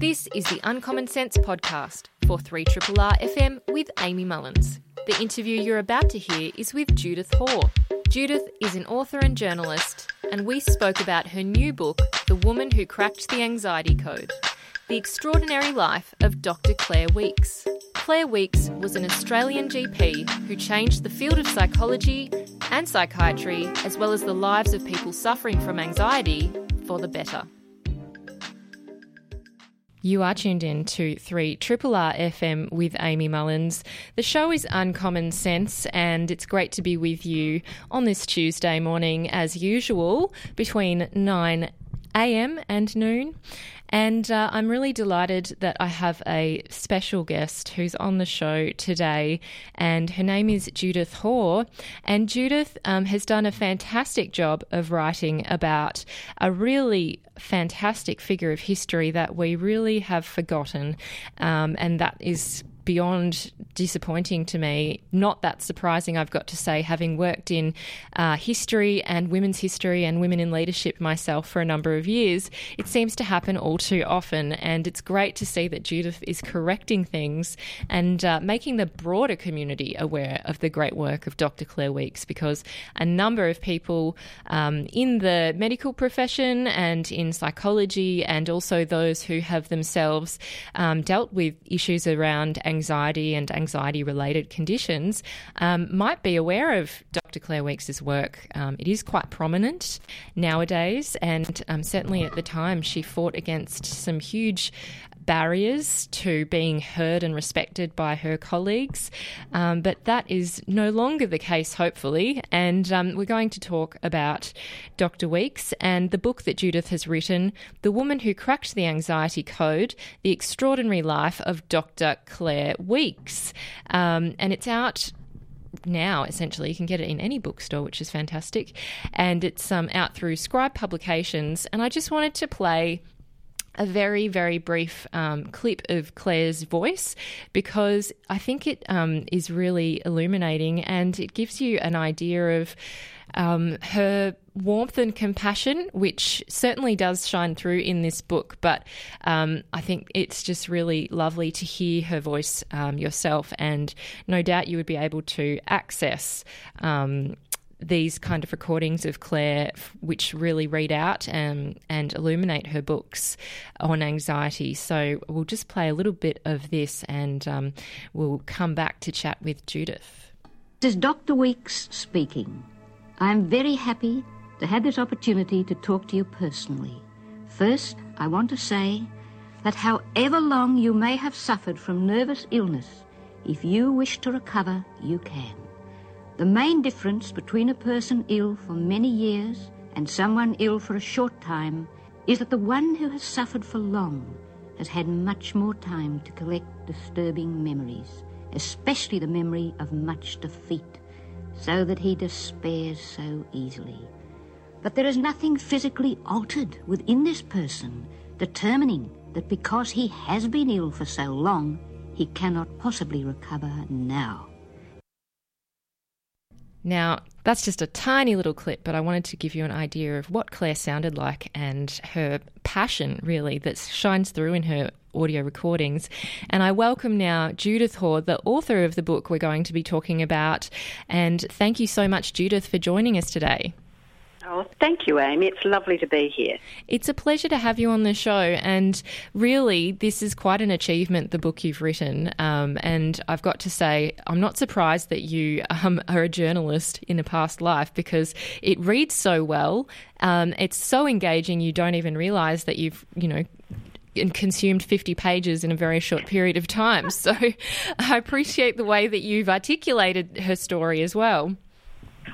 This is the Uncommon Sense podcast for 3 R FM with Amy Mullins. The interview you're about to hear is with Judith Hoare. Judith is an author and journalist, and we spoke about her new book, The Woman Who Cracked the Anxiety Code The Extraordinary Life of Dr. Claire Weekes. Claire Weekes was an Australian GP who changed the field of psychology and psychiatry, as well as the lives of people suffering from anxiety, for the better. You are tuned in to 3 Triple R FM with Amy Mullins. The show is Uncommon Sense, and it's great to be with you on this Tuesday morning, as usual, between 9 a.m. and noon. And uh, I'm really delighted that I have a special guest who's on the show today, and her name is Judith Hoare. And Judith um, has done a fantastic job of writing about a really fantastic figure of history that we really have forgotten, um, and that is beyond disappointing to me. Not that surprising, I've got to say, having worked in uh, history and women's history and women in leadership myself for a number of years. It seems to happen all too often, and it's great to see that Judith is correcting things and uh, making the broader community aware of the great work of Dr. Claire Weekes because a number of people um, in the medical profession and in psychology, and also those who have themselves um, dealt with issues around anxiety and anxiety related conditions um, might be aware of Dr. Claire Weekes' work. Um, it is quite prominent nowadays, and um, certainly at the time, she fought against some huge barriers to being heard and respected by her colleagues. Um, but that is no longer the case, hopefully. And um, we're going to talk about Dr. Weekes and the book that Judith has written, The Woman Who Cracked the Anxiety Code The Extraordinary Life of Dr. Claire Weekes. Um, and it's out now essentially you can get it in any bookstore which is fantastic and it's um, out through scribe publications and i just wanted to play a very, very brief um, clip of Claire's voice because I think it um, is really illuminating and it gives you an idea of um, her warmth and compassion, which certainly does shine through in this book. But um, I think it's just really lovely to hear her voice um, yourself, and no doubt you would be able to access um, these kind of recordings of Claire, which really read out and, um, and illuminate her books on anxiety. So we'll just play a little bit of this and um, we'll come back to chat with Judith. This is Dr. Weekes speaking. I am very happy to have this opportunity to talk to you personally. First, I want to say that however long you may have suffered from nervous illness, if you wish to recover, you can. The main difference between a person ill for many years and someone ill for a short time is that the one who has suffered for long has had much more time to collect disturbing memories, especially the memory of much defeat, so that he despairs so easily. But there is nothing physically altered within this person determining that because he has been ill for so long, he cannot possibly recover now. Now, that's just a tiny little clip, but I wanted to give you an idea of what Claire sounded like and her passion, really, that shines through in her audio recordings. And I welcome now Judith Hoare, the author of the book we're going to be talking about. And thank you so much, Judith, for joining us today. Oh, thank you, Amy. It's lovely to be here. It's a pleasure to have you on the show. And really, this is quite an achievement, the book you've written. Um, and I've got to say, I'm not surprised that you um, are a journalist in a past life because it reads so well. Um, it's so engaging, you don't even realize that you've, you know, consumed 50 pages in a very short period of time. So I appreciate the way that you've articulated her story as well.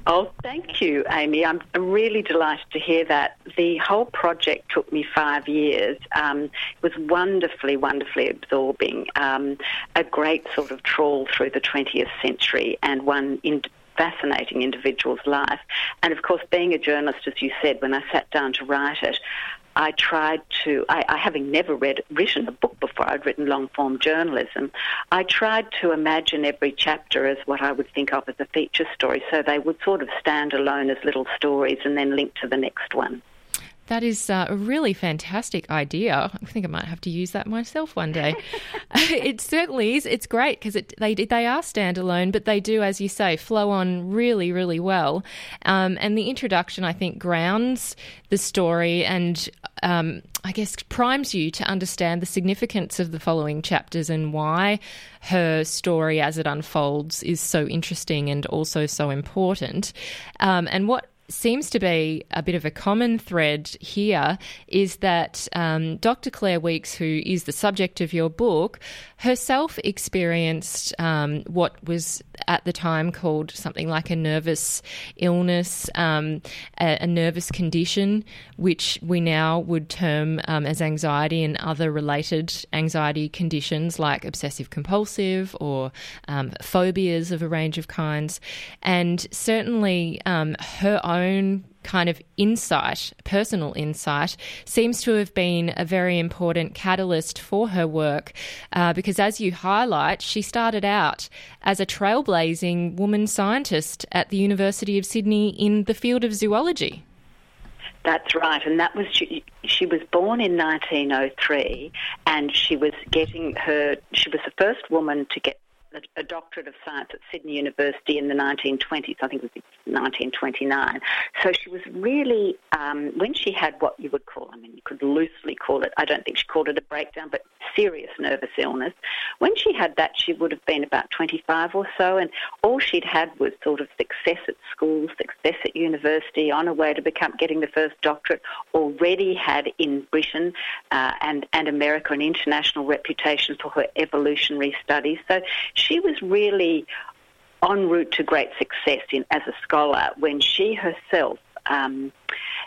Oh, thank you, Amy. I'm really delighted to hear that. The whole project took me five years. Um, it was wonderfully, wonderfully absorbing. Um, a great sort of trawl through the 20th century and one in fascinating individual's life. And of course, being a journalist, as you said, when I sat down to write it, I tried to, I, I having never read, written a book before, I'd written long form journalism, I tried to imagine every chapter as what I would think of as a feature story, so they would sort of stand alone as little stories and then link to the next one. That is uh, a really fantastic idea. I think I might have to use that myself one day. it certainly is. It's great because they they are standalone, but they do, as you say, flow on really, really well. Um, and the introduction, I think, grounds the story and um, I guess primes you to understand the significance of the following chapters and why her story as it unfolds is so interesting and also so important. Um, and what seems to be a bit of a common thread here is that um, Dr. Claire Weekes, who is the subject of your book, herself experienced um, what was at the time called something like a nervous illness, um, a, a, nervous condition, which we now would term um, as anxiety and other related anxiety conditions like obsessive compulsive or um, phobias of a range of kinds. And certainly um, her own kind of insight, personal insight, seems to have been a very important catalyst for her work uh, because, as you highlight, she started out as a trailblazing woman scientist at the University of Sydney in the field of zoology. That's right, and that was she, she was born in 1903, and she was getting her. She was the first woman to get a, doctorate of science at Sydney University in the 1920s. I think it was 1929. So she was really, um, when she had what you would call, I mean, you could loosely call it, I don't think she called it a breakdown, but serious nervous illness. When she had that, she would have been about 25 or so, and all she'd had was sort of success at school, success at university, on her way to become getting the first doctorate, already had in Britain uh, and, and America an international reputation for her evolutionary studies. So was really en route to great success in, as a scholar when she herself um,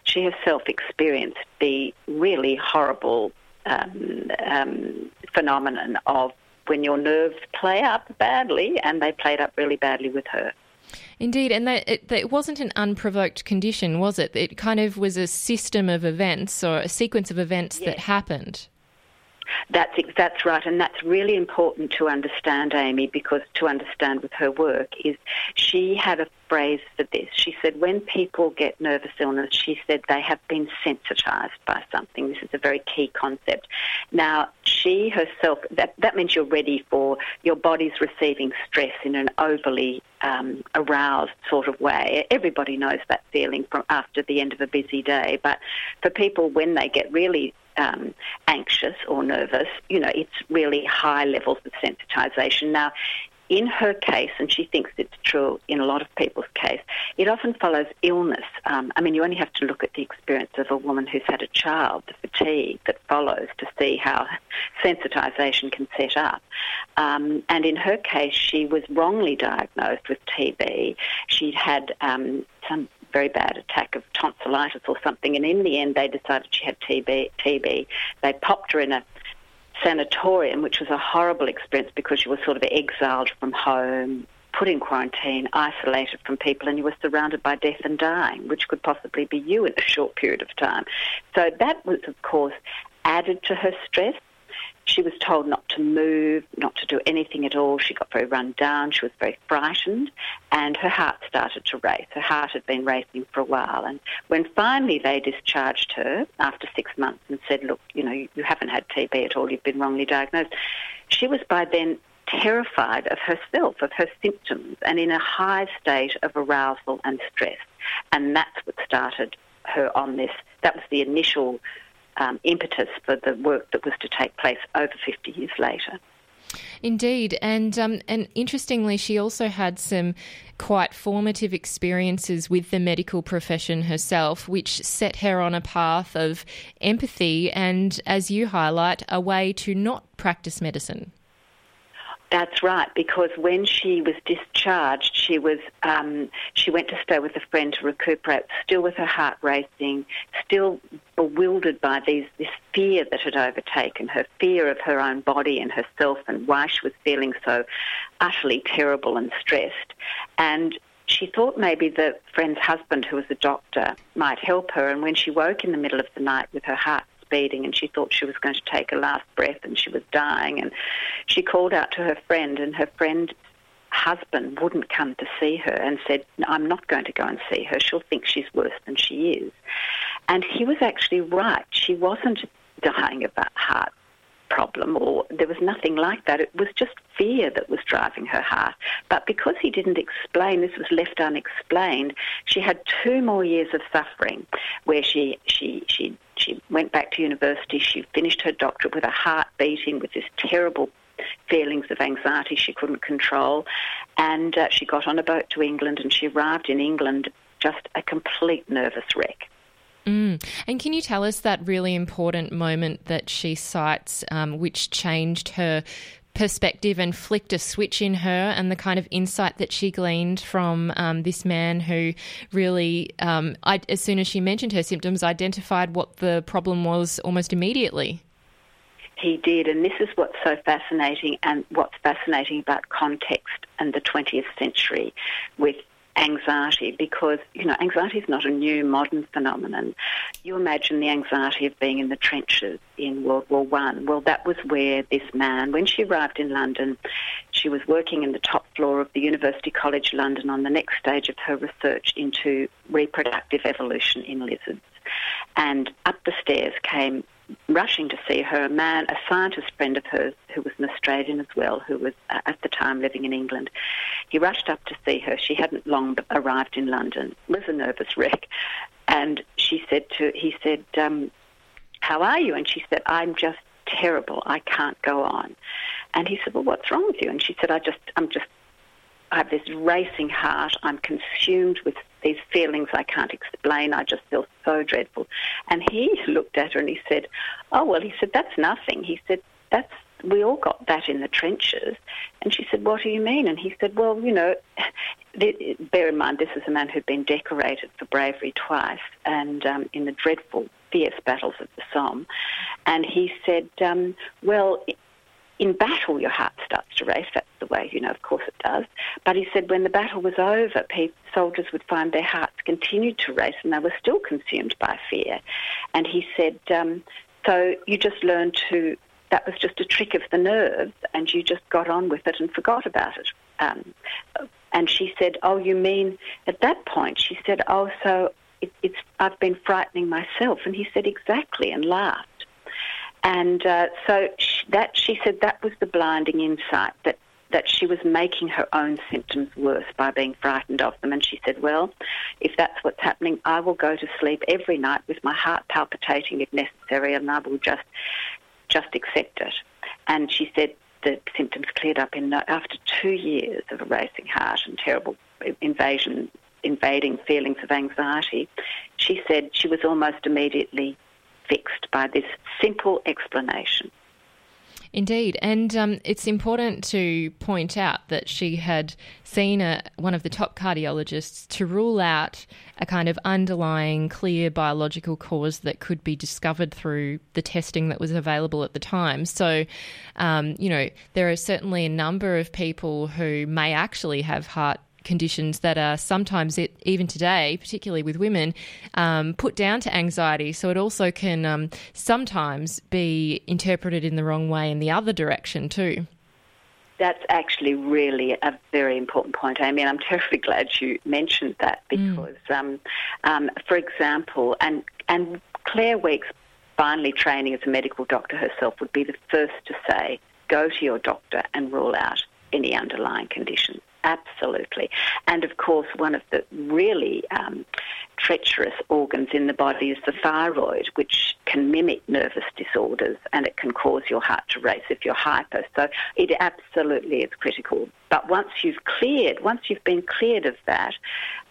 she herself experienced the really horrible um, um, phenomenon of when your nerves play up badly, and they played up really badly with her. Indeed, and that it, that it, wasn't an unprovoked condition, was it? It kind of was a system of events or a sequence of events yes. that happened. That's that's right, and that's really important to understand, Amy, because to understand with her work is she had a phrase for this. She said when people get nervous illness, she said they have been sensitized by something. This is a very key concept. Now, she herself that that means you're ready for your body's receiving stress in an overly um, aroused sort of way. Everybody knows that feeling from after the end of a busy day, but for people when they get really um, anxious or nervous, you know, it's really high levels of sensitization. Now, in her case, and she thinks it's true in a lot of people's case, it often follows illness. Um, I mean, you only have to look at the experience of a woman who's had a child, the fatigue that follows, to see how sensitization can set up. Um, and in her case, she was wrongly diagnosed with TB. She'd had um, some very bad attack of tonsillitis or something, and in the end they decided she had TB. TB. They popped her in a sanatorium, which was a horrible experience because she was sort of exiled from home, put in quarantine, isolated from people, and you were surrounded by death and dying, which could possibly be you in a short period of time. So that was, of course, added to her stress. She was told not to move, not to do anything at all. She got very run down. She was very frightened, and her heart started to race. Her heart had been racing for a while. And when finally they discharged her after six months and said, Look, you know, you haven't had TB at all, you've been wrongly diagnosed, she was by then terrified of herself, of her symptoms, and in a high state of arousal and stress. And that's what started her on this. That was the initial um, impetus for the work that was to take place over 50 years later. Indeed, and um, and interestingly, she also had some quite formative experiences with the medical profession herself, which set her on a path of empathy and, as you highlight, a way to not practice medicine. That's right, because when she was discharged, she was um, she went to stay with a friend to recuperate, still with her heart racing, still bewildered by these this fear that had overtaken her, fear of her own body and herself, and why she was feeling so utterly terrible and stressed. And she thought maybe the friend's husband, who was a doctor, might help her. And when she woke in the middle of the night with her heart speeding and she thought she was going to take a last breath and she was dying and she called out to her friend and her friend husband wouldn't come to see her and said, I'm not going to go and see her. She'll think she's worse than she is. And he was actually right. She wasn't dying of a heart problem or there was nothing like that. It was just fear that was driving her heart. But because he didn't explain, this was left unexplained, she had two more years of suffering where she, she, she, she went back to university, she finished her doctorate with a heart beating with this terrible feelings of anxiety she couldn't control. And uh, she got on a boat to England and she arrived in England just a complete nervous wreck. Mm. And can you tell us that really important moment that she cites, um, which changed her perspective and flicked a switch in her, and the kind of insight that she gleaned from um, this man who really, um, I, as soon as she mentioned her symptoms, identified what the problem was almost immediately? He did, and this is what's so fascinating, and what's fascinating about context and the 20th century with anxiety because, you know, anxiety is not a new modern phenomenon. You imagine the anxiety of being in the trenches in World War One. Well, that was where this man, when she arrived in London, she was working in the top floor of the University College London on the next stage of her research into reproductive evolution in lizards. And up the stairs came rushing to see her, a man, a scientist friend of hers who was an Australian as well, who was uh, at the time living in England. He rushed up to see her. She hadn't long arrived in London. Was a nervous wreck, and she said to he said, um, "How are you?" And she said, "I'm just terrible. I can't go on." And he said, "Well, what's wrong with you?" And she said, "I just, I'm just I have this racing heart. I'm consumed with these feelings I can't explain. I just feel so dreadful. And he looked at her and he said, Oh, well, he said, that's nothing. He said, That's, we all got that in the trenches. And she said, What do you mean? And he said, Well, you know, bear in mind, this is a man who'd been decorated for bravery twice and um, in the dreadful, fierce battles of the Somme. And he said, um, Well, in battle, your heart starts to race. That's the way, you know, of course it does. But he said when the battle was over, people, soldiers would find their hearts continued to race and they were still consumed by fear. And he said, um, so you just learned to, that was just a trick of the nerves and you just got on with it and forgot about it. Um, and she said, oh, you mean at that point, she said, oh, so it, it's, I've been frightening myself. And he said, exactly, and laughed. And uh, so she, that she said that was the blinding insight that that she was making her own symptoms worse by being frightened of them. And she said, "Well, if that's what's happening, I will go to sleep every night with my heart palpitating if necessary, and I will just just accept it." And she said the symptoms cleared up in after two years of a racing heart and terrible invasion invading feelings of anxiety. She said she was almost immediately fixed by this simple explanation. Indeed, and um, it's important to point out that she had seen a, one of the top cardiologists to rule out a kind of underlying clear biological cause that could be discovered through the testing that was available at the time. So, um, you know, there are certainly a number of people who may actually have heart conditions that are sometimes, it, even today, particularly with women, um, put down to anxiety. So it also can um, sometimes be interpreted in the wrong way in the other direction too. That's actually really a very important point, Amy, and I'm terribly glad you mentioned that mm. because, mm. um, um, for example, and and Claire Weekes finally training as a medical doctor herself would be the first to say, go to your doctor and rule out any underlying conditions. Absolutely. And of course, one of the really um, treacherous organs in the body is the thyroid, which can mimic nervous disorders and it can cause your heart to race if you're hyper. So it absolutely is critical. But once you've cleared, once you've been cleared of that,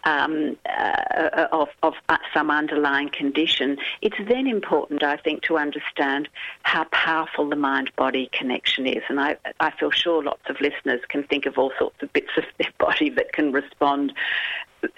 um, uh, of, of some underlying condition, it's then important, I think, to understand how powerful the mind-body connection is. And I, I feel sure lots of listeners can think of all sorts of bits of their body that can respond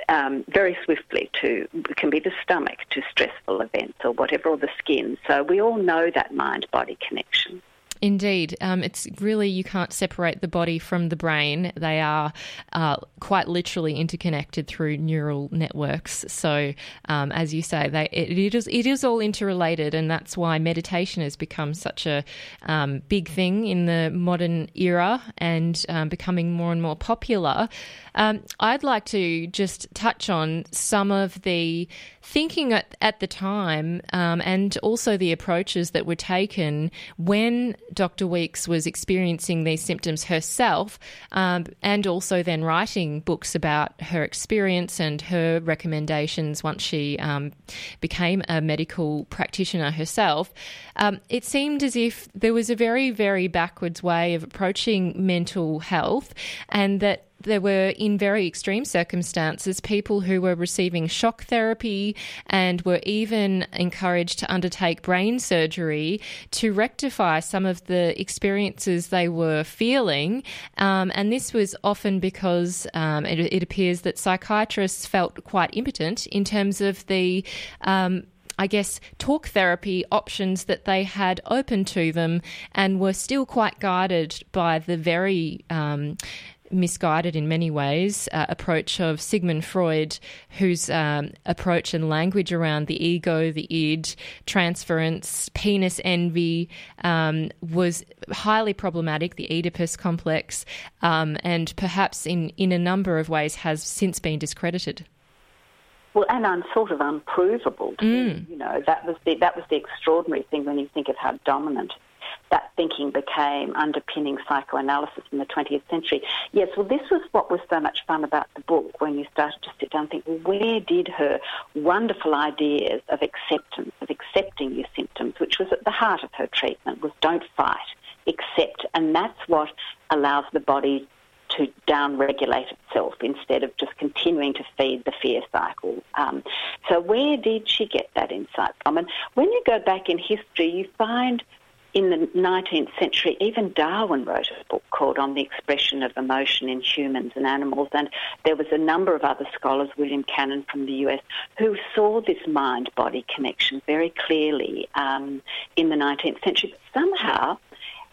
um, very swiftly to can be the stomach to stressful events or whatever, or the skin. So we all know that mind-body connection. Indeed. Um, it's really, you can't separate the body from the brain. They are uh, quite literally interconnected through neural networks. So, um, as you say, they, it, it, is, it is all interrelated, and that's why meditation has become such a um, big thing in the modern era and um, becoming more and more popular. Um, I'd like to just touch on some of the thinking at, at the time um, and also the approaches that were taken when Dr. Weekes was experiencing these symptoms herself um, and also then writing books about her experience and her recommendations once she um, became a medical practitioner herself, um, it seemed as if there was a very, very backwards way of approaching mental health and that there were, in very extreme circumstances, people who were receiving shock therapy and were even encouraged to undertake brain surgery to rectify some of the experiences they were feeling. Um, and this was often because um, it, it, appears that psychiatrists felt quite impotent in terms of the um, I guess, talk therapy options that they had open to them and were still quite guided by the very um, misguided in many ways uh, approach of Sigmund Freud, whose um, approach and language around the ego, the id, transference, penis envy um, was highly problematic, the Oedipus complex, um, and perhaps in, in a number of ways has since been discredited. Well, and I'm sort of unprovable. Mm. You know, that was the that was the extraordinary thing when you think of how dominant that thinking became underpinning psychoanalysis in the 20th century. Yes, well, this was what was so much fun about the book when you started to sit down and think, well, where did her wonderful ideas of acceptance, of accepting your symptoms, which was at the heart of her treatment, was don't fight, accept. And that's what allows the body to down-regulate itself instead of just continuing to feed the fear cycle. Um, so where did she get that insight from? And when you go back in history, you find in the 19th century, even Darwin wrote a book called On the Expression of Emotion in Humans and Animals, and there was a number of other scholars, William Cannon from the US, who saw this mind-body connection very clearly um, in the 19th century. But somehow,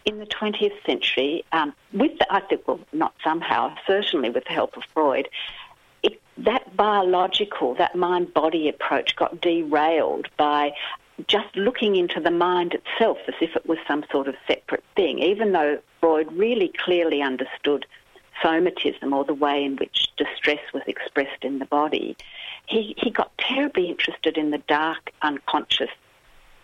in the 20th century, um, with the, I think, well, not somehow, certainly with the help of Freud, it, that biological, that mind-body approach got derailed by just looking into the mind itself as if it was some sort of separate thing, even though Freud really clearly understood somatism or the way in which distress was expressed in the body, he, he got terribly interested in the dark unconscious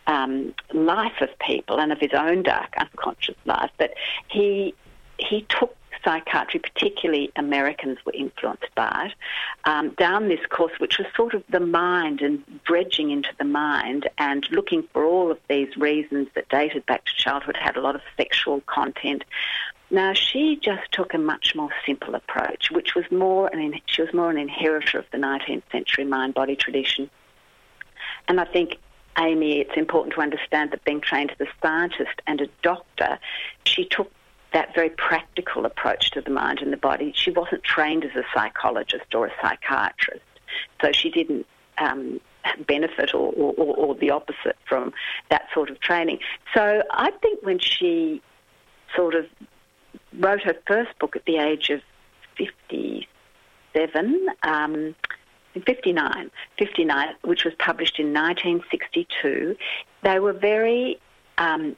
um, life of people and of his own dark unconscious life. But he he took psychiatry, particularly Americans were influenced by it, um, down this course, which was sort of the mind and dredging into the mind and looking for all of these reasons that dated back to childhood, had a lot of sexual content. Now she just took a much more simple approach, which was more an she was more an inheritor of the 19th century mind-body tradition, and I think Amy, it's important to understand that being trained as a scientist and a doctor, she took that very practical approach to the mind and the body. She wasn't trained as a psychologist or a psychiatrist, so she didn't um, benefit or, or, or, the opposite from that sort of training. So I think when she sort of wrote her first book at the age of 57, um, 59, 59, which was published in 1962. They were very um,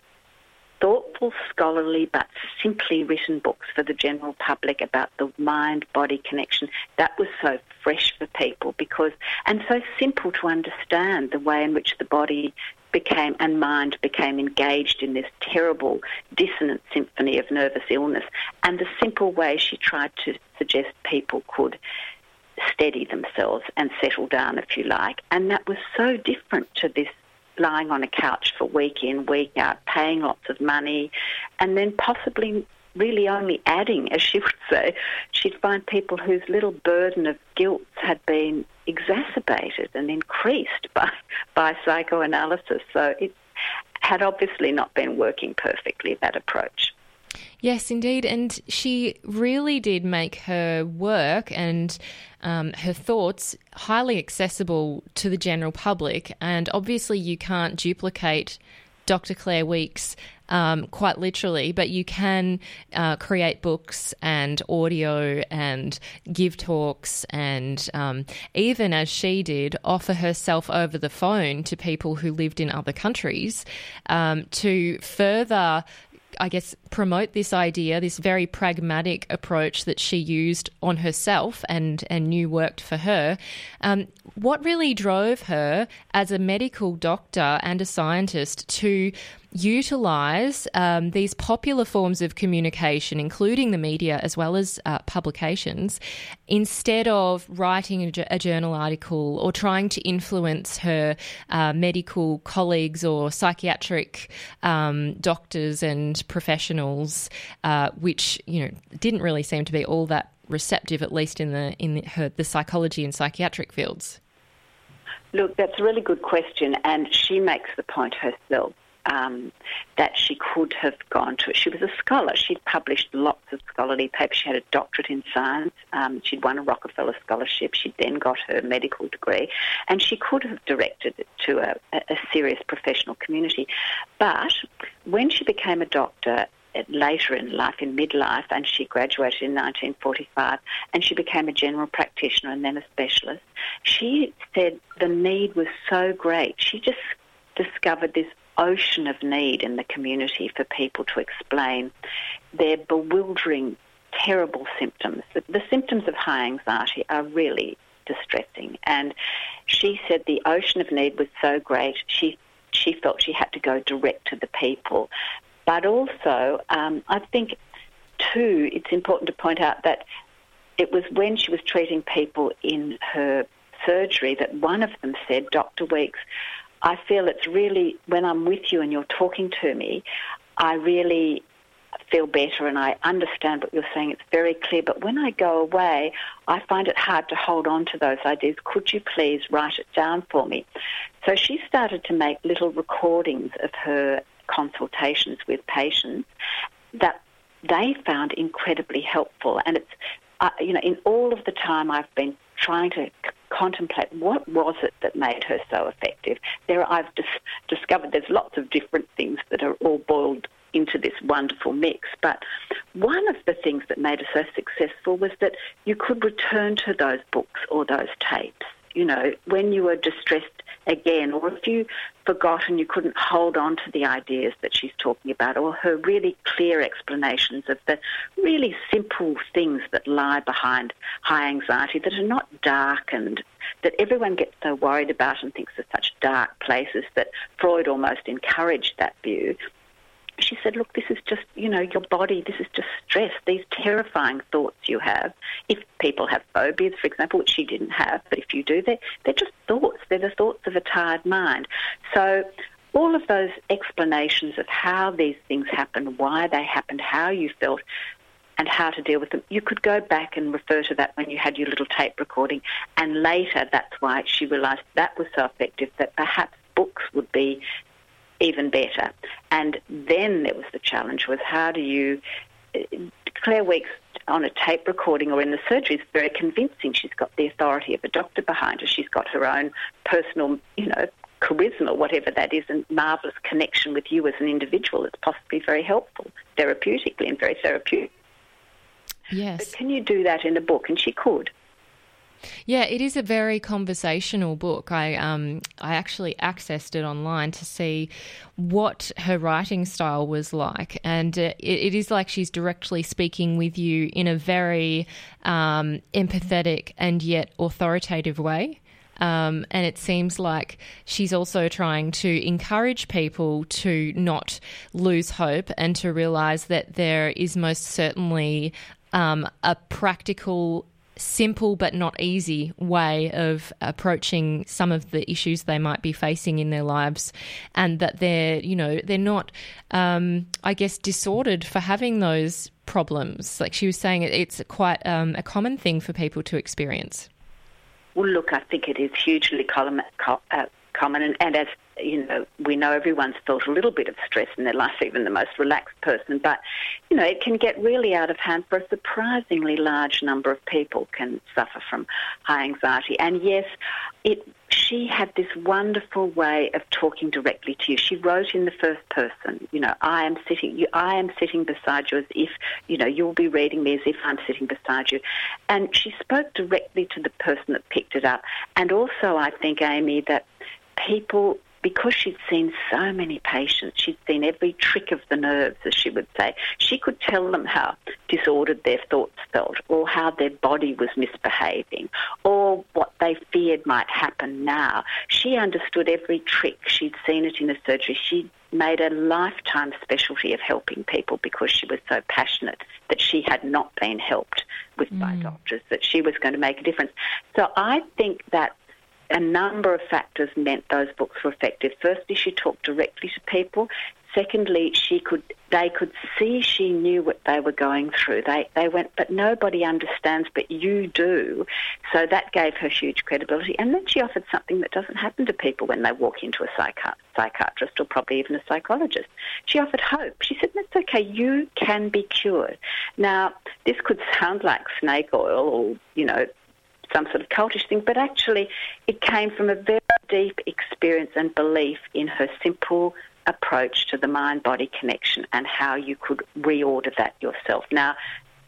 thoughtful, scholarly, but simply written books for the general public about the mind-body connection. That was so fresh for people because, and so simple to understand the way in which the body became and mind became engaged in this terrible dissonant symphony of nervous illness and the simple way she tried to suggest people could steady themselves and settle down, if you like. And that was so different to this lying on a couch for week in, week out, paying lots of money, and then possibly really only adding, as she would say, she'd find people whose little burden of guilt had been exacerbated and increased by, by psychoanalysis. So it had obviously not been working perfectly, that approach. Yes, indeed. And she really did make her work and um, her thoughts highly accessible to the general public. And obviously, you can't duplicate Dr. Claire Weekes um, quite literally, but you can uh, create books and audio and give talks and um, even as she did, offer herself over the phone to people who lived in other countries um, to further I guess, promote this idea, this very pragmatic approach that she used on herself and, and knew worked for her. Um, what really drove her as a medical doctor and a scientist to utilize um, these popular forms of communication, including the media as well as uh, publications, instead of writing a, a, journal article or trying to influence her uh, medical colleagues or psychiatric um, doctors and professionals, uh, which you know didn't really seem to be all that receptive, at least in the in the, her, the psychology and psychiatric fields. Look, that's a really good question, and she makes the point herself um, that she could have gone to. She was a scholar. She'd published lots of scholarly papers. She had a doctorate in science. Um, she'd won a Rockefeller Scholarship. She'd then got her medical degree. And she could have directed it to a, a serious professional community. But when she became a doctor, later in life, in midlife, and she graduated in 1945, and she became a general practitioner and then a specialist. She said the need was so great. She just discovered this ocean of need in the community for people to explain their bewildering, terrible symptoms. The, the symptoms of high anxiety are really distressing. And she said the ocean of need was so great, she she felt she had to go direct to the people. But also, um, I think, too, it's important to point out that it was when she was treating people in her surgery that one of them said, Dr. Weekes, I feel it's really, when I'm with you and you're talking to me, I really feel better and I understand what you're saying. It's very clear. But when I go away, I find it hard to hold on to those ideas. Could you please write it down for me? So she started to make little recordings of her consultations with patients that they found incredibly helpful. And it's, uh, you know, in all of the time I've been trying to contemplate what was it that made her so effective. There, I've dis- discovered there's lots of different things that are all boiled into this wonderful mix. But one of the things that made her so successful was that you could return to those books or those tapes. You know, when you were distressed again, or if you forgot and you couldn't hold on to the ideas that she's talking about, or her really clear explanations of the really simple things that lie behind high anxiety that are not dark and that everyone gets so worried about and thinks are such dark places that Freud almost encouraged that view she said, look, this is just, you know, your body, this is just stress, these terrifying thoughts you have. If people have phobias, for example, which she didn't have, but if you do, they're, they're just thoughts. They're the thoughts of a tired mind. So all of those explanations of how these things happen, why they happened, how you felt, and how to deal with them. You could go back and refer to that when you had your little tape recording. And later, that's why she realised that was so effective that perhaps books would be even better. And then there was the challenge was how do you uh, Claire Weekes on a tape recording or in the surgery is very convincing. She's got the authority of a doctor behind her. She's got her own personal, you know, charisma, whatever that is, and marvellous connection with you as an individual. It's possibly very helpful therapeutically and very therapeutic. Yes. But can you do that in a book? And she could. Yeah, it is a very conversational book. I um I actually accessed it online to see what her writing style was like, and uh, it, it is like she's directly speaking with you in a very um, empathetic and yet authoritative way. Um, and it seems like she's also trying to encourage people to not lose hope and to realize that there is most certainly um, a practical simple but not easy way of approaching some of the issues they might be facing in their lives, and that they're, you know, they're not, um, I guess, disordered for having those problems. Like she was saying, it's quite um, a common thing for people to experience. Well, look, I think it is hugely common, uh, common and, and as you know, we know everyone's felt a little bit of stress in their life, even the most relaxed person, but, you know, it can get really out of hand for a surprisingly large number of people can suffer from high anxiety. And yes, it, she had this wonderful way of talking directly to you. She wrote in the first person, you know, I am sitting, you, I am sitting beside you as if, you know, you'll be reading me as if I'm sitting beside you. And she spoke directly to the person that picked it up. And also, I think, Amy, that people because she'd seen so many patients, she'd seen every trick of the nerves, as she would say. She could tell them how disordered their thoughts felt, or how their body was misbehaving, or what they feared might happen now. She understood every trick. She'd seen it in a surgery. She made a lifetime specialty of helping people because she was so passionate that she had not been helped with mm. by doctors, that she was going to make a difference. So I think that a number of factors meant those books were effective. Firstly, she talked directly to people. Secondly, she could they could see she knew what they were going through. They they went, but nobody understands, but you do. So that gave her huge credibility. And then she offered something that doesn't happen to people when they walk into a psychi- psychiatrist or probably even a psychologist. She offered hope. She said, "That's okay. You can be cured." Now, this could sound like snake oil or you know some sort of cultish thing, but actually it came from a very deep experience and belief in her simple approach to the mind body connection and how you could reorder that yourself. Now,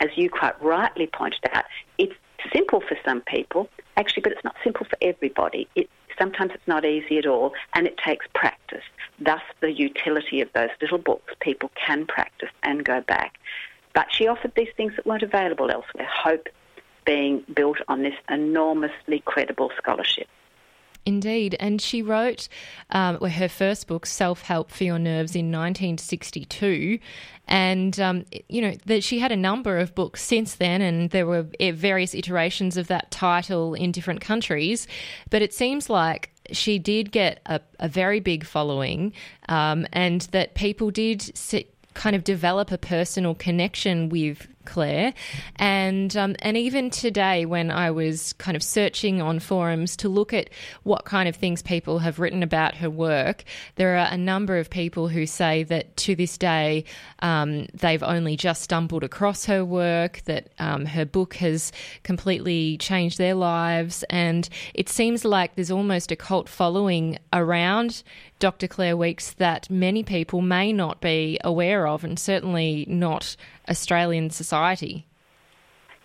as you quite rightly pointed out, it's simple for some people, actually, but it's not simple for everybody. It, sometimes it's not easy at all, and it takes practice. Thus, the utility of those little books. People can practice and go back. But she offered these things that weren't available elsewhere. Hope being built on this enormously credible scholarship. Indeed. And she wrote um, her first book, Self Help for Your Nerves, in 1962. And, um, you know, that she had a number of books since then, and there were eh, various iterations of that title in different countries. But it seems like she did get a, a very big following, um, and that people did sit, kind of develop a personal connection with Claire. And um, and even today, when I was kind of searching on forums to look at what kind of things people have written about her work, there are a number of people who say that to this day um, they've only just stumbled across her work, that um, her book has completely changed their lives, and it seems like there's almost a cult following around Dr. Claire Weekes that many people may not be aware of, and certainly not Australian society.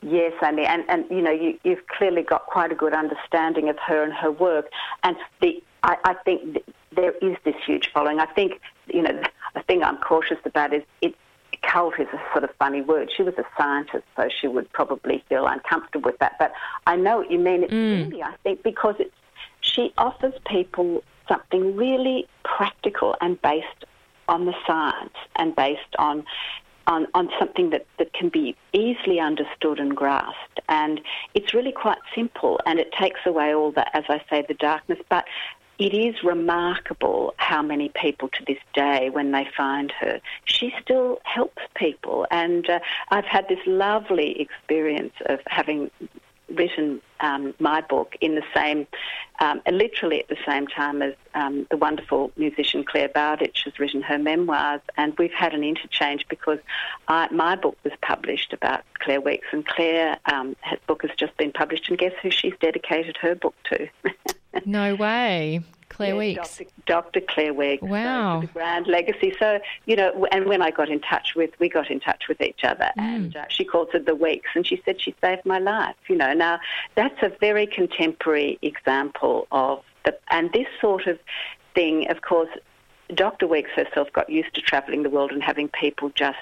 Yes, Amy, and, and you know, you, have clearly got quite a good understanding of her and her work. And the, I, I think there is this huge following. I think, you know, the thing I'm cautious about is it, cult is a sort of funny word. She was a scientist, so she would probably feel uncomfortable with that. But I know what you mean. It's mm. really, I think, because it's she offers people something really practical and based on the science and based on on, on something that, that can be easily understood and grasped. And it's really quite simple and it takes away all the, as I say, the darkness. But it is remarkable how many people to this day, when they find her, she still helps people. And uh, I've had this lovely experience of having written um, my book in the same, um, literally at the same time as um, the wonderful musician Clare Bowditch has written her memoirs, and we've had an interchange because I, my book was published about Claire Weekes, and Clare's um, book has just been published, and guess who she's dedicated her book to? no way. Claire yeah, Weekes. Dr. Dr. Claire Weekes. Wow. So grand legacy. So, you know, and when I got in touch with, we got in touch with each other mm. and uh, she called it the Weekes and she said she saved my life, you know. Now, that's a very contemporary example of the, and this sort of thing, of course, Dr. Weekes herself got used to travelling the world and having people just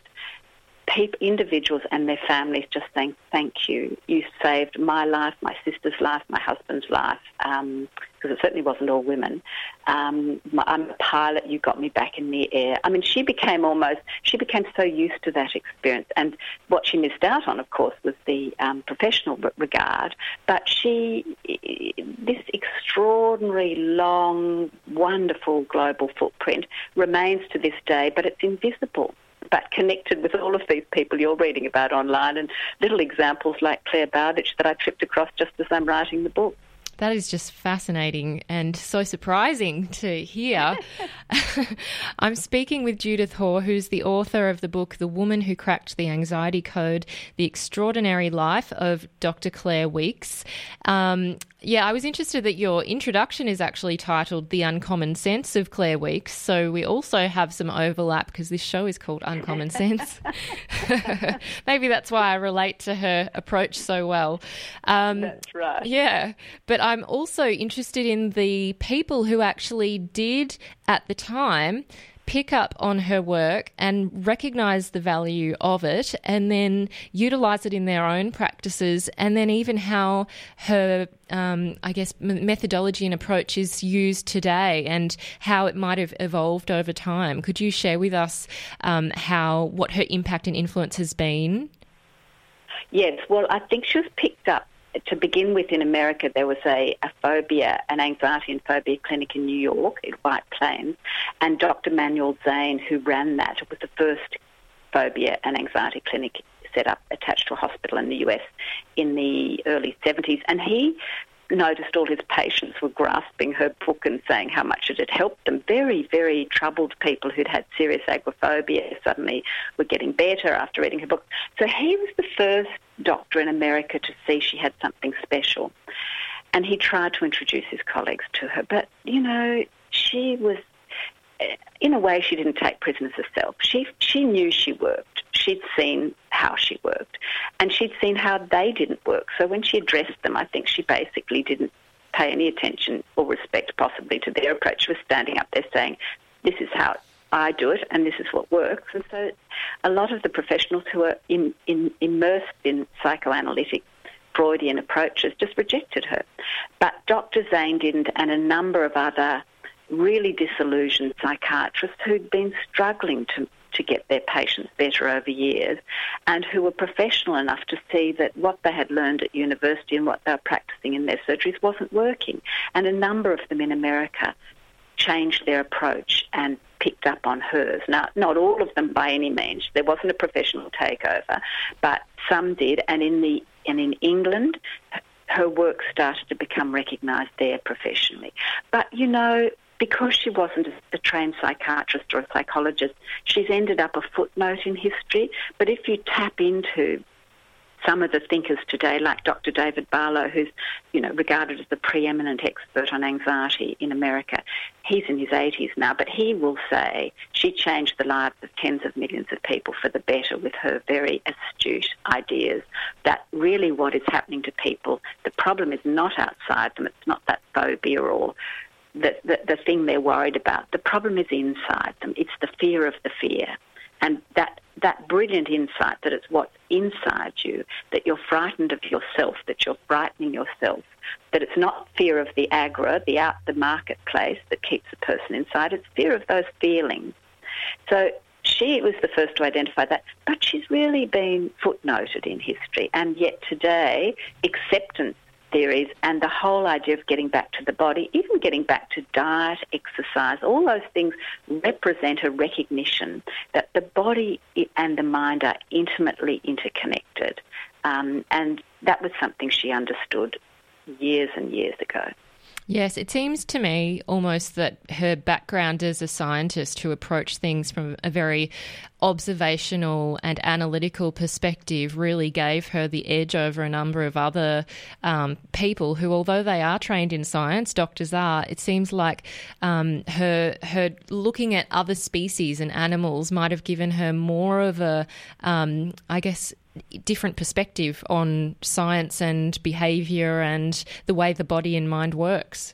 people, individuals and their families just saying, thank you. You saved my life, my sister's life, my husband's life, um, because it certainly wasn't all women. Um, my, I'm a pilot, you got me back in the air. I mean, she became almost, she became so used to that experience. And what she missed out on, of course, was the um, professional regard. But she, this extraordinary, long, wonderful global footprint remains to this day, but it's invisible but connected with all of these people you're reading about online and little examples like Clare Bowditch that I tripped across just as I'm writing the book. That is just fascinating and so surprising to hear. I'm speaking with Judith Hoare, who's the author of the book The Woman Who Cracked the Anxiety Code The Extraordinary Life of Dr. Claire Weekes. Um, yeah, I was interested that your introduction is actually titled The Uncommon Sense of Claire Weekes. So we also have some overlap because this show is called Uncommon Sense. Maybe that's why I relate to her approach so well. Um, that's right. Yeah. But I'm also interested in the people who actually did at the time pick up on her work and recognize the value of it and then utilize it in their own practices and then even how her um, I guess methodology and approach is used today and how it might have evolved over time. Could you share with us um, how what her impact and influence has been? Yes, well, I think she was picked up to begin with, in America, there was a, a, phobia, an anxiety and phobia clinic in New York, in White Plains, and Dr. Manuel Zane, who ran that, was the first phobia and anxiety clinic set up attached to a hospital in the US in the early 70s. And he noticed all his patients were grasping her book and saying how much it had helped them. Very, very troubled people who'd had serious agoraphobia suddenly were getting better after reading her book. So he was the first doctor in America to see she had something special. And he tried to introduce his colleagues to her. But, you know, she was, eh, in a way, she didn't take prisoners herself. She, she knew she worked. She'd seen how she worked. And she'd seen how they didn't work. So when she addressed them, I think she basically didn't pay any attention or respect possibly to their approach. She was standing up there saying, this is how I do it and this is what works. And so a lot of the professionals who are in, in, immersed in psychoanalytic Freudian approaches just rejected her. But Dr. Zane didn't, and a number of other really disillusioned psychiatrists who'd been struggling to, to get their patients better over years and who were professional enough to see that what they had learned at university and what they were practicing in their surgeries wasn't working. And a number of them in America changed their approach and picked up on hers. Now, not all of them by any means. There wasn't a professional takeover, but some did. And in the and in England, her work started to become recognised there professionally. But you know, because she wasn't a, trained psychiatrist or a psychologist, she's ended up a footnote in history. But if you tap into some of the thinkers today, like Dr. David Barlow, who's you know regarded as the preeminent expert on anxiety in America. He's in his 80s now, but he will say she changed the lives of tens of millions of people for the better with her very astute ideas. That really what is happening to people, the problem is not outside them. It's not that phobia or the, the, the thing they're worried about. The problem is inside them. It's the fear of the fear. And that that brilliant insight that it's what's inside you, that you're frightened of yourself, that you're frightening yourself, that it's not fear of the agora, the out the marketplace that keeps a person inside, it's fear of those feelings. So she was the first to identify that, but she's really been footnoted in history. And yet today, acceptance theories and the whole idea of getting back to the body, even getting back to diet, exercise, all those things represent a recognition that the body and the mind are intimately interconnected. Um, and that was something she understood years and years ago. Yes, it seems to me almost that her background as a scientist who approached things from a very observational and analytical perspective really gave her the edge over a number of other um, people who, although they are trained in science, doctors are, it seems like um, her her looking at other species and animals might have given her more of a, um, I guess, different perspective on science and behaviour and the way the body and mind works.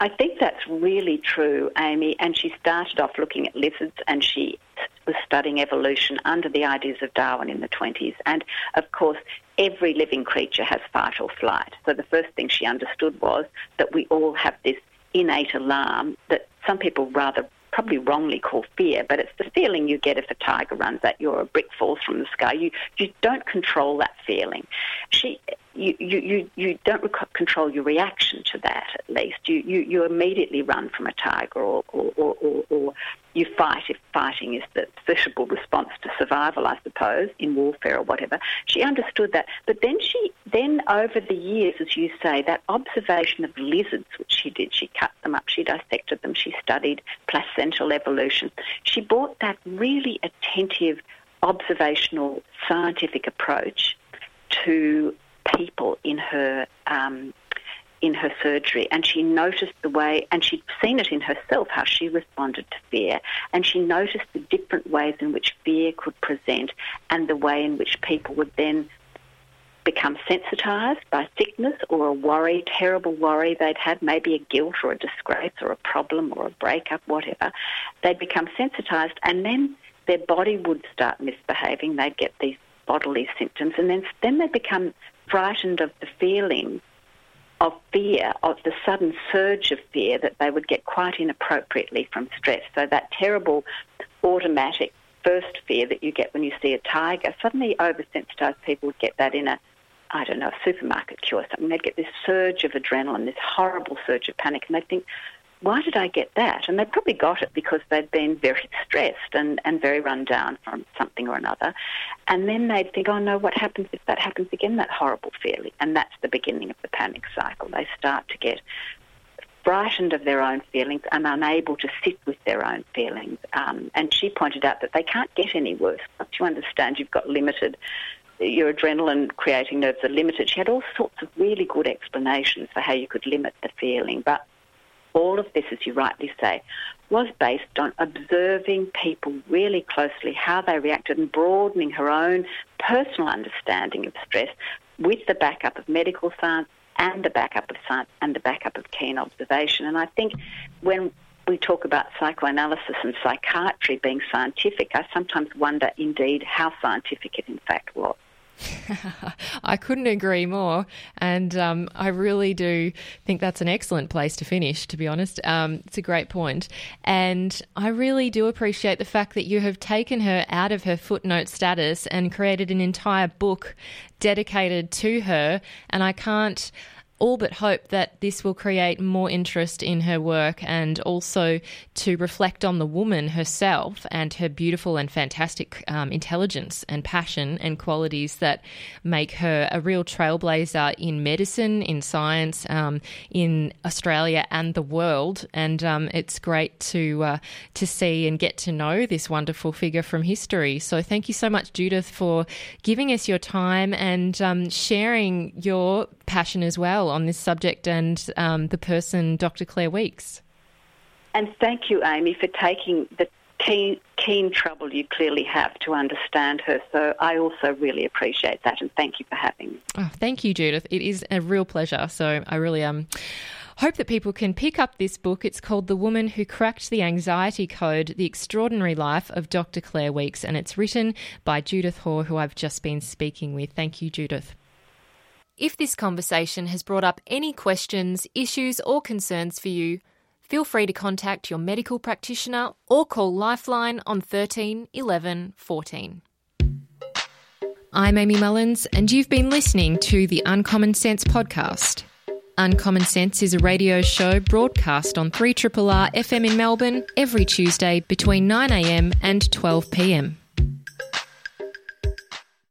I think that's really true, Amy. And she started off looking at lizards and she was studying evolution under the ideas of Darwin in the 20s. And of course, every living creature has fight or flight. So the first thing she understood was that we all have this innate alarm that some people rather probably wrongly call fear, but it's the feeling you get if a tiger runs at you or a brick falls from the sky. You you don't control that feeling. She you, you, you, you don't control your reaction to that, at least. You, you, you immediately run from a tiger or, or, or, or, you fight if fighting is the suitable response to survival, I suppose, in warfare or whatever. She understood that. But then she, then over the years, as you say, that observation of lizards, which she did, she cut them up, she dissected them, she studied placental evolution. She brought that really attentive, observational, scientific approach to people in her um, in her surgery and she noticed the way, and she'd seen it in herself, how she responded to fear. And she noticed the different ways in which fear could present and the way in which people would then become sensitized by sickness or a worry, terrible worry they'd had, maybe a guilt or a disgrace or a problem or a breakup, whatever. They'd become sensitized and then their body would start misbehaving. They'd get these bodily symptoms and then, then they'd become frightened of the feeling of fear, of the sudden surge of fear that they would get quite inappropriately from stress. So that terrible automatic first fear that you get when you see a tiger, suddenly oversensitized people would get that in a I don't know, a supermarket queue or something, they'd get this surge of adrenaline, this horrible surge of panic, and they'd think, why did I get that? And they probably got it because they'd been very stressed and, and very run down from something or another. And then they'd think, oh no, what happens if that happens again, that horrible feeling? And that's the beginning of the panic cycle. They start to get frightened of their own feelings and unable to sit with their own feelings. Um, and she pointed out that they can't get any worse. Once you understand you've got limited your adrenaline creating nerves are limited. She had all sorts of really good explanations for how you could limit the feeling. But all of this, as you rightly say, was based on observing people really closely, how they reacted, and broadening her own personal understanding of stress with the backup of medical science and the backup of science and the backup of keen observation. And I think when we talk about psychoanalysis and psychiatry being scientific, I sometimes wonder indeed how scientific it in fact was. I couldn't agree more. And um, I really do think that's an excellent place to finish, to be honest. Um, it's a great point. And I really do appreciate the fact that you have taken her out of her footnote status and created an entire book dedicated to her. And I can't all but hope that this will create more interest in her work and also to reflect on the woman herself and her beautiful and fantastic um, intelligence and passion and qualities that make her a real trailblazer in medicine, in science, um, in Australia and the world. And um, it's great to uh, to see and get to know this wonderful figure from history. So thank you so much, Judith, for giving us your time and um, sharing your passion as well on this subject and um, the person, Dr. Claire Weekes. And thank you, Amy, for taking the keen, keen trouble you clearly have to understand her. So I also really appreciate that, and thank you for having me. Oh, thank you, Judith. It is a real pleasure. So I really um hope that people can pick up this book. It's called The Woman Who Cracked the Anxiety Code The Extraordinary Life of Dr. Claire Weekes, and it's written by Judith Hoare, who I've just been speaking with. Thank you, Judith. If this conversation has brought up any questions, issues, or concerns for you, feel free to contact your medical practitioner or call Lifeline on 13 11 14. I'm Amy Mullins, and you've been listening to the Uncommon Sense podcast. Uncommon Sense is a radio show broadcast on 3RRR FM in Melbourne every Tuesday between 9am and 12pm.